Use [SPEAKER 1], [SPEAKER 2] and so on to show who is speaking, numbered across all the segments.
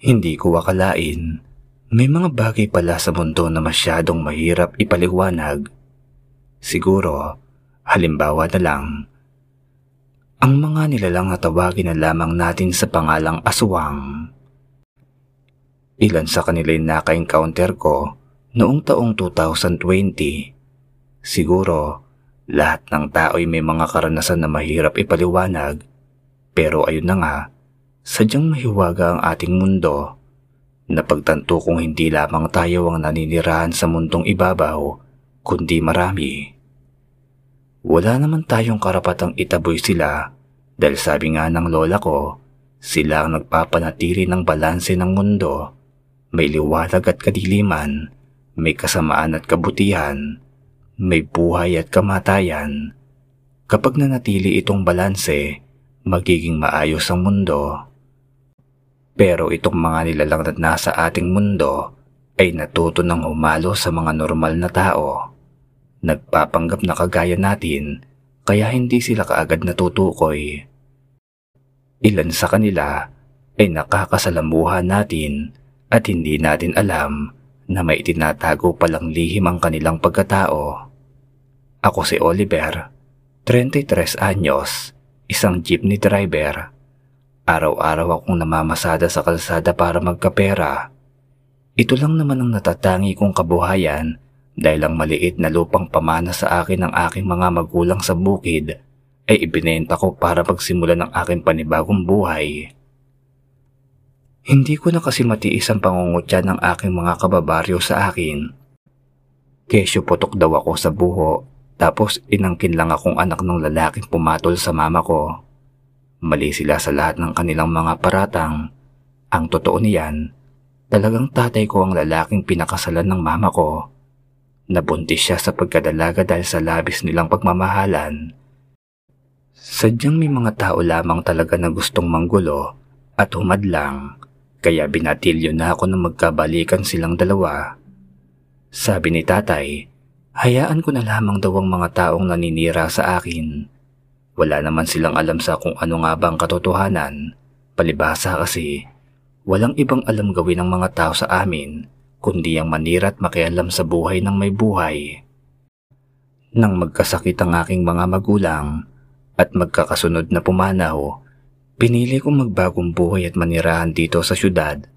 [SPEAKER 1] Hindi ko akalain may mga bagay pala sa mundo na masyadong mahirap ipaliwanag. Siguro, halimbawa na lang, ang mga nilalang na tawagin na lamang natin sa pangalang aswang. Ilan sa kanila yung naka-encounter ko noong taong 2020. Siguro, lahat ng tao'y may mga karanasan na mahirap ipaliwanag. Pero ayun na nga, sadyang mahiwaga ang ating mundo. Napagtanto kong hindi lamang tayo ang naninirahan sa mundong ibabaw, kundi marami. Wala naman tayong karapatang itaboy sila dahil sabi nga ng lola ko, sila ang nagpapanatili ng balanse ng mundo. May liwanag at kadiliman, may kasamaan at kabutihan, may buhay at kamatayan. Kapag nanatili itong balanse, magiging maayos ang mundo. Pero itong mga nilalang na nasa ating mundo ay natuto ng humalo sa mga normal na tao. Nagpapanggap na kagaya natin kaya hindi sila kaagad natutukoy. Ilan sa kanila ay nakakasalamuhan natin at hindi natin alam na may tinatago palang lihim ang kanilang pagkatao. Ako si Oliver, 33 anyos, isang jeepney driver. Araw-araw akong namamasada sa kalsada para magkapera. Ito lang naman ang natatangi kong kabuhayan dahil ang maliit na lupang pamana sa akin ng aking mga magulang sa bukid ay ibinenta ko para magsimula ng aking panibagong buhay. Hindi ko na kasi matiis ang pangungutya ng aking mga kababaryo sa akin. Kesyo putok daw ako sa buho tapos inangkin lang akong anak ng lalaking pumatol sa mama ko. Mali sila sa lahat ng kanilang mga paratang. Ang totoo niyan, talagang tatay ko ang lalaking pinakasalan ng mama ko. Nabuntis siya sa pagkadalaga dahil sa labis nilang pagmamahalan. Sadyang may mga tao lamang talaga na gustong manggulo at humadlang, kaya binatilyo na ako na magkabalikan silang dalawa. Sabi ni tatay, hayaan ko na lamang daw ang mga taong naninira sa akin. Wala naman silang alam sa kung ano nga bang katotohanan. Palibasa kasi, walang ibang alam gawin ng mga tao sa amin, kundi ang manira at makialam sa buhay ng may buhay. Nang magkasakit ang aking mga magulang, at magkakasunod na pumanaw, pinili kong magbagong buhay at manirahan dito sa syudad.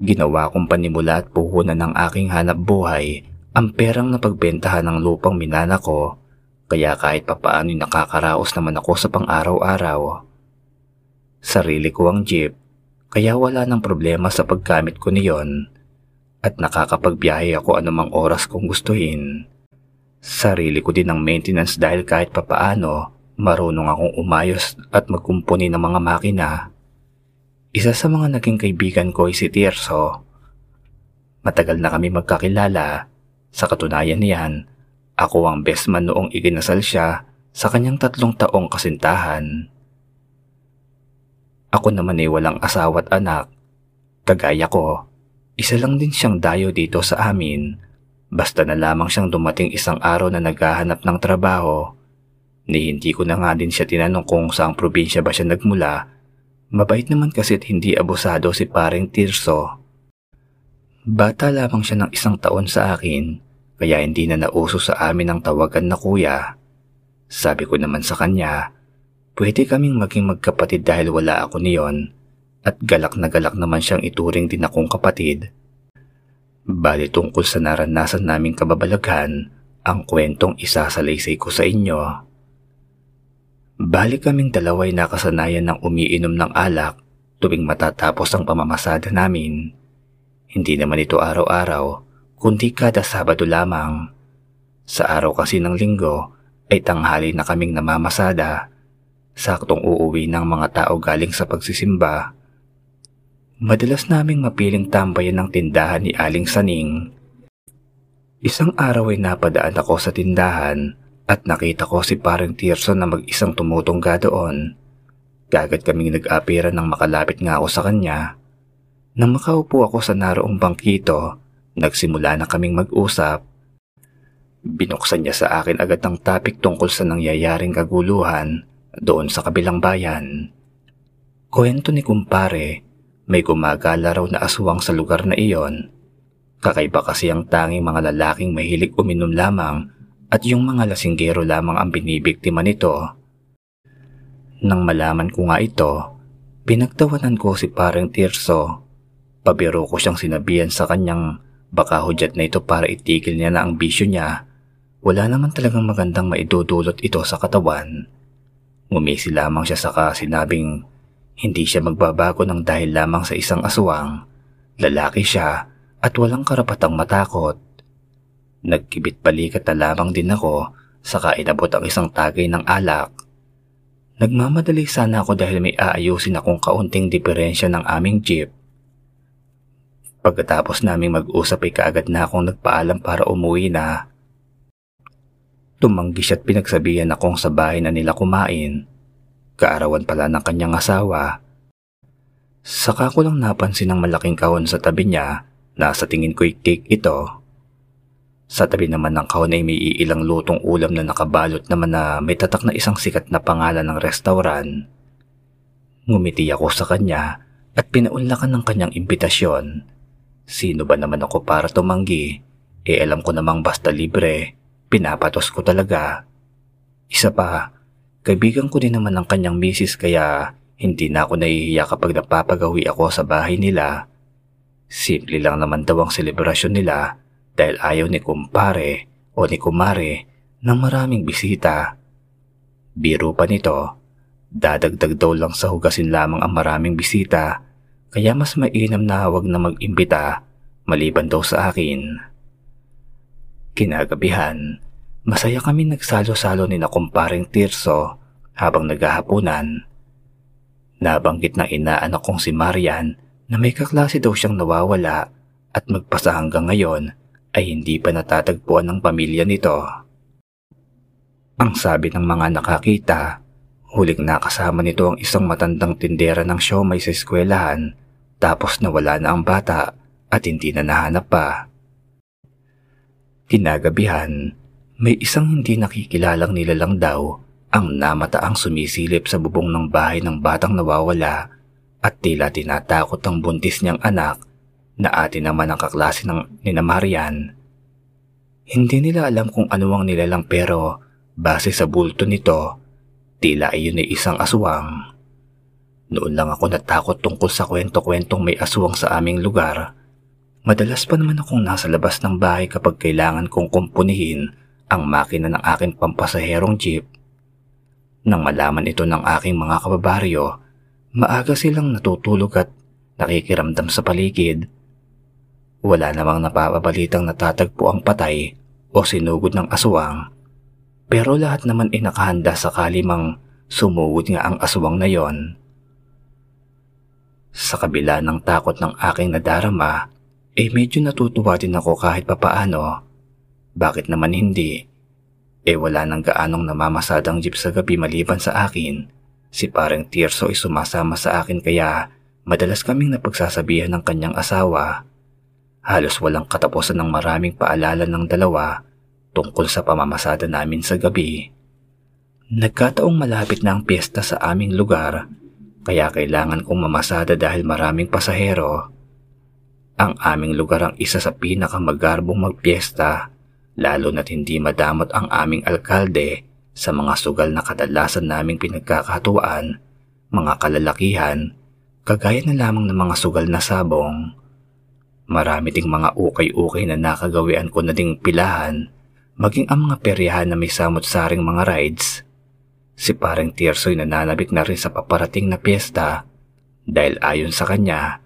[SPEAKER 1] Ginawa kong panimula at puhunan ng aking hanap buhay ang perang na pagbentahan ng lupang minana ko, kaya kahit papaano nakakaraos naman ako sa pang-araw-araw. Sarili ko ang jeep, kaya wala nang problema sa paggamit ko niyon at nakakapagbiyahe ako anumang oras kung gustuhin. Sarili ko din ang maintenance dahil kahit papaano, marunong akong umayos at magkumpuni ng mga makina. Isa sa mga naging kaibigan ko ay si Tirso. Matagal na kami magkakilala. Sa katunayan niyan, ako ang best man noong iginasal siya sa kanyang tatlong taong kasintahan. Ako naman ay walang asawa't anak. Kagaya ko, isa lang din siyang dayo dito sa amin Basta na lamang siyang dumating isang araw na naghahanap ng trabaho, ni hindi ko na nga din siya tinanong kung saang probinsya ba siya nagmula. Mabait naman kasit hindi abusado si paring Tirso. Bata lamang siya ng isang taon sa akin, kaya hindi na nauso sa amin ang tawagan na kuya. Sabi ko naman sa kanya, pwede kaming maging magkapatid dahil wala ako niyon at galak na galak naman siyang ituring din akong kapatid. Bali tungkol sa naranasan naming kababalaghan, ang kwentong isasalaysay ko sa inyo. Bali kaming dalaway nakasanayan ng umiinom ng alak tuwing matatapos ang pamamasada namin. Hindi naman ito araw-araw, kundi kada Sabado lamang. Sa araw kasi ng linggo ay tanghali na kaming namamasada. Saktong uuwi ng mga tao galing sa pagsisimba Madalas naming mapiling tambayan ng tindahan ni Aling Saning. Isang araw ay napadaan ako sa tindahan at nakita ko si parang Tirson na mag-isang tumutungga doon. Gagad kaming nag-apira nang makalapit nga ako sa kanya. Nang makaupo ako sa naroong bangkito, nagsimula na kaming mag-usap. Binuksan niya sa akin agad ang topic tungkol sa nangyayaring kaguluhan doon sa kabilang bayan. Kwento ni kumpare may gumagala raw na aswang sa lugar na iyon. Kakaiba kasi ang tanging mga lalaking mahilig uminom lamang at yung mga lasinggero lamang ang binibiktima nito. Nang malaman ko nga ito, pinagtawanan ko si parang Tirso. Pabiro ko siyang sinabihan sa kanyang baka hudyat na ito para itigil niya na ang bisyo niya. Wala naman talagang magandang maidudulot ito sa katawan. Ngumisi lamang siya saka sinabing hindi siya magbabago ng dahil lamang sa isang aswang. Lalaki siya at walang karapatang matakot. Nagkibit balikat na lamang din ako saka inabot ang isang tagay ng alak. Nagmamadali sana ako dahil may aayusin akong kaunting diferensya ng aming jeep. Pagkatapos naming mag-usap ay kaagad na akong nagpaalam para umuwi na. Tumanggi siya at pinagsabihan akong sa bahay na nila kumain kaarawan pala ng kanyang asawa. Saka ko lang napansin ang malaking kahon sa tabi niya na sa tingin ko'y cake ito. Sa tabi naman ng kahon ay may iilang lutong ulam na nakabalot naman na may tatak na isang sikat na pangalan ng restaurant. Ngumiti ako sa kanya at pinaunlakan ng kanyang imbitasyon. Sino ba naman ako para tumanggi? E alam ko namang basta libre, pinapatos ko talaga. Isa pa, Kaibigan ko din naman ang kanyang misis kaya hindi na ako nahihiya kapag napapagawi ako sa bahay nila. Simple lang naman daw ang selebrasyon nila dahil ayaw ni kumpare o ni kumare ng maraming bisita. Biro pa nito, dadagdag daw lang sa hugasin lamang ang maraming bisita kaya mas mainam na huwag na mag-imbita maliban daw sa akin. Kinagabihan, Masaya kami nagsalo-salo ni na kumparing Tirso habang naghahapunan. Nabanggit ng inaanak kong si Marian na may kaklase daw siyang nawawala at magpasa hanggang ngayon ay hindi pa natatagpuan ng pamilya nito. Ang sabi ng mga nakakita, huling nakasama nito ang isang matandang tindera ng siomay sa eskwelahan tapos nawala na ang bata at hindi na nahanap pa. Kinagabihan, may isang hindi nakikilalang nilalang daw ang namataang sumisilip sa bubong ng bahay ng batang nawawala at tila tinatakot ang buntis niyang anak na ate naman ang kaklase ng nina Marian. Hindi nila alam kung ano ang nilalang pero base sa bulto nito, tila iyon ay isang aswang. Noon lang ako natakot tungkol sa kwento-kwentong may aswang sa aming lugar. Madalas pa naman akong nasa labas ng bahay kapag kailangan kong kumpunihin ang makina ng aking pampasaherong jeep. Nang malaman ito ng aking mga kababaryo, maaga silang natutulog at nakikiramdam sa paligid. Wala namang napapabalitang natatagpo ang patay o sinugod ng aswang. Pero lahat naman ay nakahanda sakali mang sumugod nga ang aswang na yon. Sa kabila ng takot ng aking nadarama, eh medyo natutuwa din ako kahit papaano bakit naman hindi? Eh wala nang gaanong namamasadang jeep sa gabi maliban sa akin. Si parang Tirso ay sumasama sa akin kaya madalas kaming napagsasabihan ng kanyang asawa. Halos walang katapusan ng maraming paalala ng dalawa tungkol sa pamamasada namin sa gabi. Nagkataong malapit na ang piyesta sa aming lugar kaya kailangan kong mamasada dahil maraming pasahero. Ang aming lugar ang isa sa pinakamagarbong magpiesta lalo na't hindi madamot ang aming alkalde sa mga sugal na kadalasan naming pinagkakatuwaan, mga kalalakihan, kagaya na lamang ng mga sugal na sabong. Marami ding mga ukay-ukay na nakagawian ko na ding pilahan, maging ang mga peryahan na may samot-saring mga rides. Si parang Tirso'y nananabik na rin sa paparating na piyesta dahil ayon sa kanya,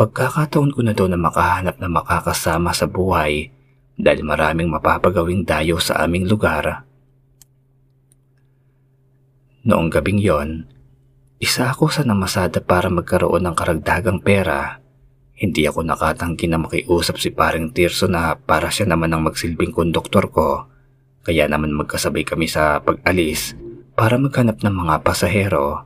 [SPEAKER 1] pagkakataon ko na daw na makahanap na makakasama sa buhay dahil maraming mapapagawing dayo sa aming lugar. Noong gabing yon, isa ako sa namasada para magkaroon ng karagdagang pera. Hindi ako nakatangki na makiusap si paring Tirso na para siya naman ang magsilbing konduktor ko. Kaya naman magkasabay kami sa pag-alis para maghanap ng mga pasahero.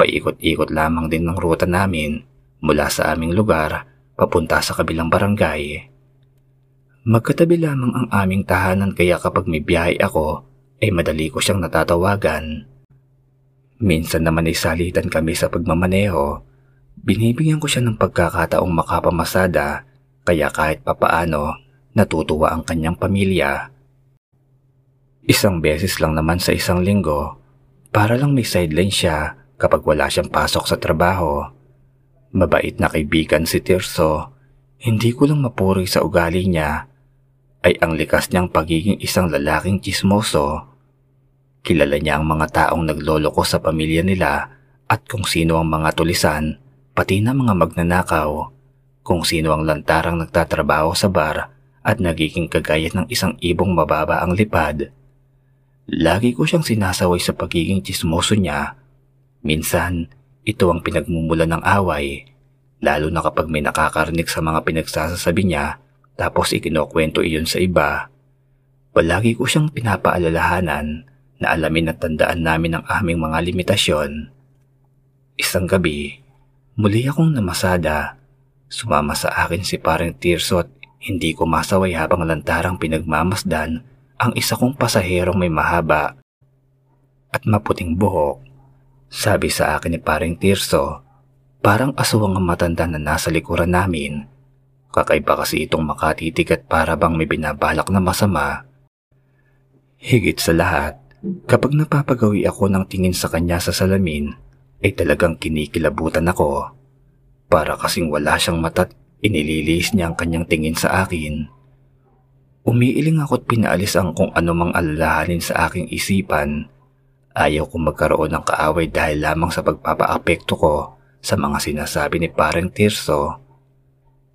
[SPEAKER 1] Paikot-ikot lamang din ng ruta namin mula sa aming lugar papunta sa kabilang barangay. Magkatabi lamang ang aming tahanan kaya kapag may biyahe ako ay madali ko siyang natatawagan. Minsan naman ay salitan kami sa pagmamaneho Binibigyan ko siya ng pagkakataong makapamasada kaya kahit papaano natutuwa ang kanyang pamilya. Isang beses lang naman sa isang linggo para lang may sideline siya kapag wala siyang pasok sa trabaho. Mabait na kaibigan si Tirso, hindi ko lang mapuri sa ugali niya ay ang likas niyang pagiging isang lalaking chismoso. Kilala niya ang mga taong nagloloko sa pamilya nila at kung sino ang mga tulisan pati na mga magnanakaw, kung sino ang lantarang nagtatrabaho sa bar at nagiging kagaya ng isang ibong mababa ang lipad. Lagi ko siyang sinasaway sa pagiging chismoso niya. Minsan, ito ang pinagmumula ng away, lalo na kapag may nakakarinig sa mga pinagsasasabi niya tapos ikinokwento iyon sa iba. Palagi ko siyang pinapaalalahanan na alamin at tandaan namin ang aming mga limitasyon. Isang gabi, Muli akong namasada. Sumama sa akin si parang Tirso at hindi ko masaway habang lantarang pinagmamasdan ang isa kong pasaherong may mahaba at maputing buhok. Sabi sa akin ni paring Tirso, parang aswang ang matanda na nasa likuran namin. Kakaiba kasi itong makatitig at para bang may binabalak na masama. Higit sa lahat, kapag napapagawi ako ng tingin sa kanya sa salamin, ay talagang kinikilabutan ako. Para kasing wala siyang mata't inililis niya ang kanyang tingin sa akin. Umiiling ako't pinaalis ang kung ano mang alalahanin sa aking isipan. Ayaw kong magkaroon ng kaaway dahil lamang sa pagpapaapekto ko sa mga sinasabi ni parang Tirso.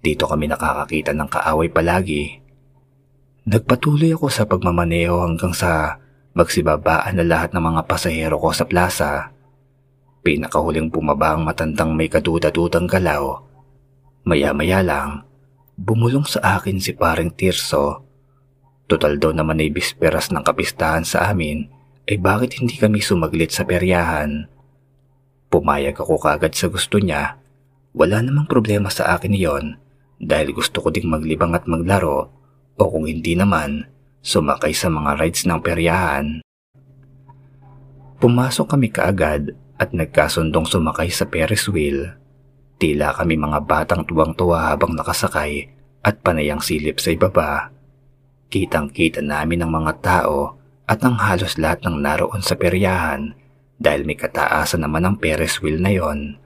[SPEAKER 1] Dito kami nakakakita ng kaaway palagi. Nagpatuloy ako sa pagmamaneho hanggang sa magsibabaan na lahat ng mga pasahero ko sa plaza. Pinakahuling bumaba ang matandang may kaduda-dudang galaw. Maya-maya lang, bumulong sa akin si paring Tirso. Total daw naman ay bisperas ng kapistahan sa amin ay bakit hindi kami sumaglit sa peryahan. Pumayag ako kagad sa gusto niya. Wala namang problema sa akin iyon dahil gusto ko ding maglibang at maglaro o kung hindi naman, sumakay sa mga rides ng peryahan. Pumasok kami kaagad at nagkasundong sumakay sa Ferris wheel. Tila kami mga batang tuwang-tuwa habang nakasakay at panayang silip sa ibaba. Kitang-kita namin ang mga tao at ang halos lahat ng naroon sa peryahan dahil may kataasan naman ang Ferris wheel na yon.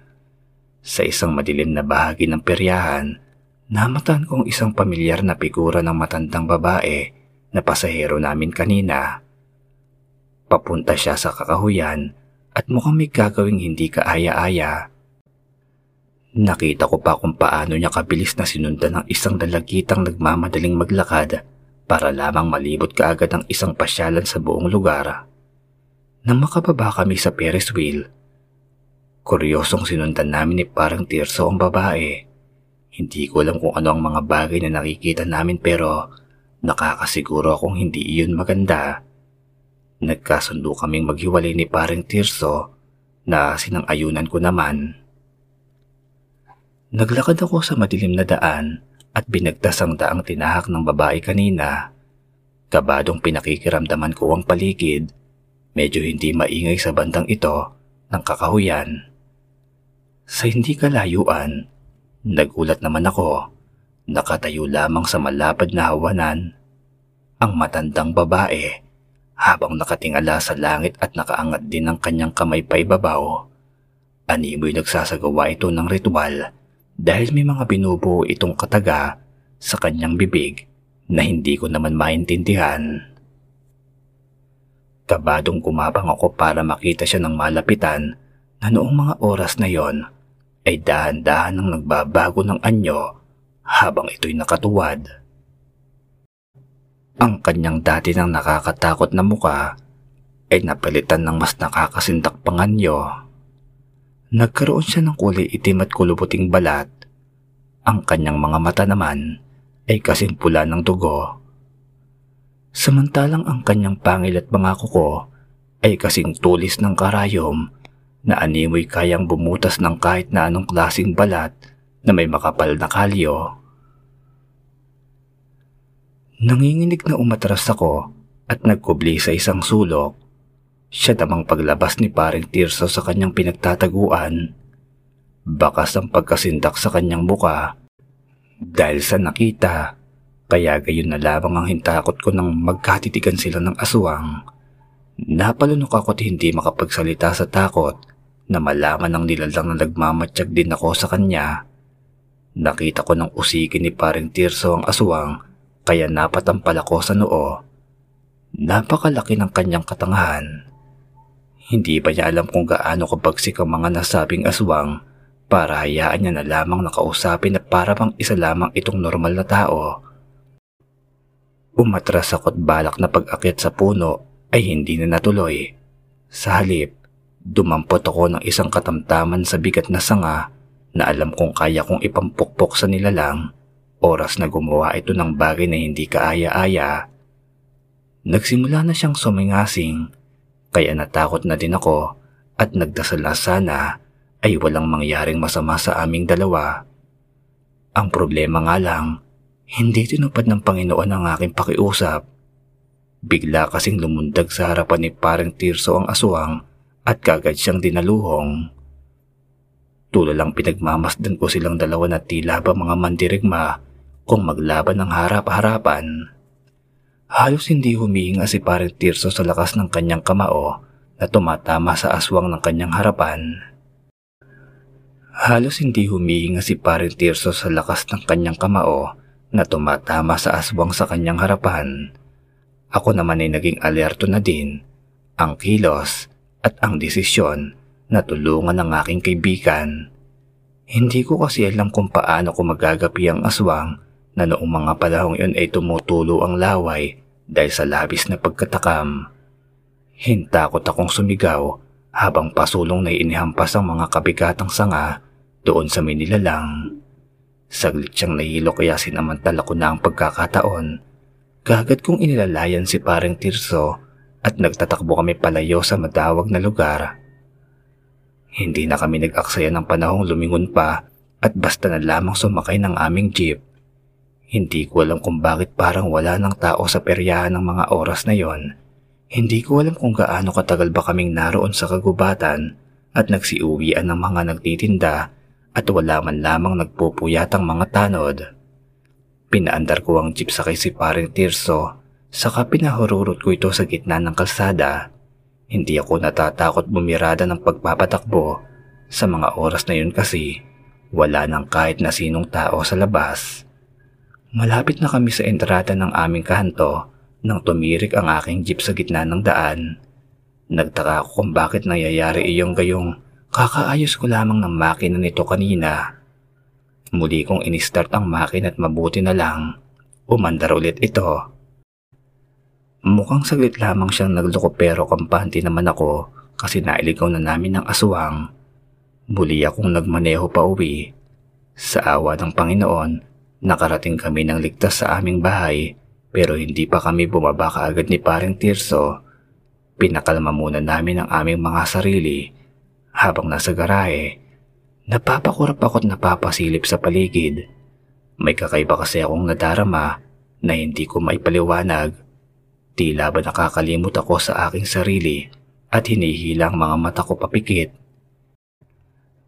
[SPEAKER 1] Sa isang madilim na bahagi ng peryahan, namatan kong isang pamilyar na figura ng matandang babae na pasahero namin kanina. Papunta siya sa kakahuyan at mukhang may gagawing hindi kaaya-aya. Nakita ko pa kung paano niya kabilis na sinundan ng isang dalagitang nagmamadaling maglakad para lamang malibot kaagad ang isang pasyalan sa buong lugar. Nang makababa kami sa Ferris wheel, kuryosong sinundan namin ni parang tirso ang babae. Hindi ko alam kung ano ang mga bagay na nakikita namin pero nakakasiguro akong hindi iyon maganda. Nagkasundo kaming maghiwalay ni paring Tirso na sinang-ayunan ko naman. Naglakad ako sa madilim na daan at binagtas ang daang tinahak ng babae kanina. Kabadong pinakikiramdaman ko ang paligid. Medyo hindi maingay sa bandang ito ng kakahuyan. Sa hindi kalayuan, nagulat naman ako. Nakatayo lamang sa malapad na hawanan. Ang matandang babae habang nakatingala sa langit at nakaangat din ang kanyang kamay pa ibabaw. Animoy nagsasagawa ito ng ritual dahil may mga binubuo itong kataga sa kanyang bibig na hindi ko naman maintindihan. Kabadong kumabang ako para makita siya ng malapitan na noong mga oras na yon ay dahan-dahan nang nagbabago ng anyo habang ito'y nakatuwad. Ang kanyang dati nang nakakatakot na muka ay napalitan ng mas nakakasindak panganyo. Nagkaroon siya ng kulay itim at kulubuting balat. Ang kanyang mga mata naman ay kasing pula ng dugo. Samantalang ang kanyang pangil at mga kuko ay kasing tulis ng karayom na animoy kayang bumutas ng kahit na anong klasing balat na may makapal na kalyo. Nanginginig na umatras ako at nagkubli sa isang sulok. Siya namang paglabas ni paring Tirso sa kanyang pinagtataguan. Bakas ang pagkasindak sa kanyang buka. Dahil sa nakita, kaya gayon na lamang ang hintakot ko nang magkatitigan sila ng aswang. Napalunok ako't hindi makapagsalita sa takot na malaman ng nilalang na nagmamatsyag din ako sa kanya. Nakita ko ng usikin ni paring Tirso ang aswang kaya napatampal ako sa noo. Napakalaki ng kanyang katangahan. Hindi ba niya alam kung gaano kabagsik ang mga nasabing aswang para hayaan niya na lamang nakausapin na para bang isa lamang itong normal na tao. Umatras ako't balak na pag-akyat sa puno ay hindi na natuloy. Sa halip, dumampot ako ng isang katamtaman sa bigat na sanga na alam kong kaya kong ipampukpok sa nilalang oras na gumawa ito ng bagay na hindi kaaya-aya. Nagsimula na siyang sumingasing kaya natakot na din ako at nagdasal na sana ay walang mangyaring masama sa aming dalawa. Ang problema nga lang, hindi tinupad ng Panginoon ang aking pakiusap. Bigla kasing lumundag sa harapan ni parang Tirso ang aswang at kagad siyang dinaluhong. Tula lang pinagmamasdan ko silang dalawa na tila ba mga mandirigma kung maglaban ng harap-harapan. Halos hindi humihinga si parang Tirso sa lakas ng kanyang kamao na tumatama sa aswang ng kanyang harapan. Halos hindi humihinga si Parin Tirso sa lakas ng kanyang kamao na tumatama sa aswang sa kanyang harapan. Ako naman ay naging alerto na din ang kilos at ang desisyon na tulungan ng aking kaibigan. Hindi ko kasi alam kung paano ko magagapi ang aswang na noong mga panahong yun ay tumutulo ang laway dahil sa labis na pagkatakam. Hintakot akong sumigaw habang pasulong na inihampas ang mga kabigatang sanga doon sa Manila lang. Saglit siyang nahilo kaya sinamantala ko na ang pagkakataon. Kagad kong inilalayan si parang Tirso at nagtatakbo kami palayo sa madawag na lugar. Hindi na kami nag-aksaya ng panahong lumingon pa at basta na lamang sumakay ng aming jeep. Hindi ko alam kung bakit parang wala ng tao sa peryahan ng mga oras na yon. Hindi ko alam kung gaano katagal ba kaming naroon sa kagubatan at nagsiuwian ng mga nagtitinda at wala man lamang nagpupuyatang mga tanod. Pinaandar ko ang jeep sakay si paring Tirso, saka pinahururot ko ito sa gitna ng kalsada. Hindi ako natatakot bumirada ng pagpapatakbo. Sa mga oras na yun kasi, wala nang kahit na sinong tao sa labas. Malapit na kami sa entrada ng aming kanto nang tumirik ang aking jeep sa gitna ng daan. Nagtaka ako kung bakit nangyayari iyong gayong Kakaayos ko lamang ng makina nito kanina. Muli kong inistart ang makina at mabuti na lang. Umandar ulit ito. Mukhang saglit lamang siyang nagloko pero kampante naman ako kasi nailigaw na namin ng aswang. Muli akong nagmaneho pa uwi. Sa awa ng Panginoon, nakarating kami ng ligtas sa aming bahay pero hindi pa kami bumaba kaagad ni paring Tirso. Pinakalma muna namin ang aming mga sarili habang nasa garahe, napapakurap ako't napapasilip sa paligid. May kakaiba kasi akong nadarama na hindi ko maipaliwanag. Tila ba nakakalimot ako sa aking sarili at hinihila ang mga mata ko papikit.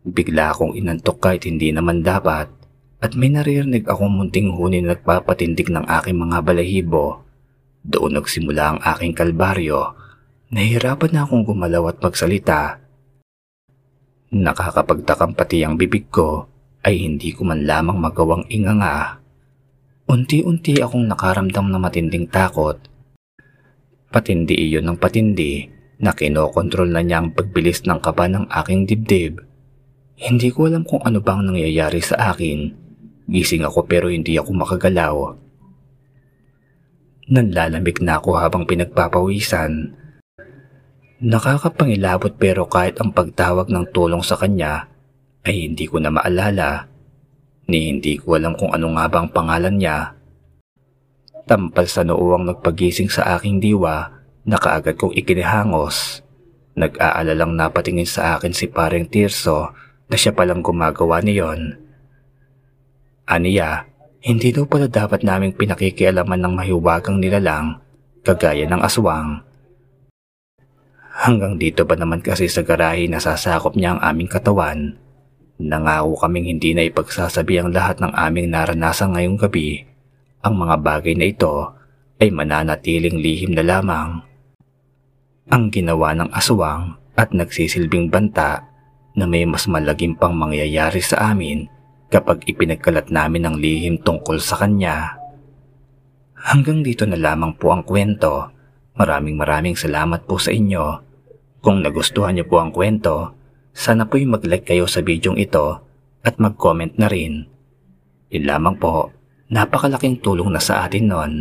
[SPEAKER 1] Bigla akong inantok kahit hindi naman dapat at may naririnig akong munting huni na nagpapatindig ng aking mga balahibo. Doon nagsimula ang aking kalbaryo. Nahihirapan na akong gumalaw at magsalita Nakakapagtakang pati ang bibig ko ay hindi ko man lamang magawang inganga. Unti-unti akong nakaramdam na matinding takot. Patindi iyon ng patindi na kinokontrol na niya ang pagbilis ng kaba ng aking dibdib. Hindi ko alam kung ano bang nangyayari sa akin. Gising ako pero hindi ako makagalaw. Nanlalamig na ako habang pinagpapawisan Nakakapangilabot pero kahit ang pagtawag ng tulong sa kanya ay hindi ko na maalala ni hindi ko alam kung ano nga bang pangalan niya. Tampal sa noo ang nagpagising sa aking diwa na kaagad kong ikinihangos. Nag-aalalang napatingin sa akin si pareng Tirso na siya palang gumagawa niyon. Aniya, hindi daw pala dapat naming pinakikialaman ng mahiwagang nilalang kagaya ng aswang Hanggang dito ba naman kasi sa garahe nasasakop niya ang aming katawan. Nangako kaming hindi na ipagsasabi ang lahat ng aming naranasan ngayong gabi. Ang mga bagay na ito ay mananatiling lihim na lamang. Ang ginawa ng aswang at nagsisilbing banta na may mas malagim pang mangyayari sa amin kapag ipinagkalat namin ang lihim tungkol sa kanya. Hanggang dito na lamang po ang kwento. Maraming maraming salamat po sa inyo. Kung nagustuhan niyo po ang kwento, sana po'y mag-like kayo sa bidyong ito at mag-comment na rin. Yun lamang po, napakalaking tulong na sa atin nun.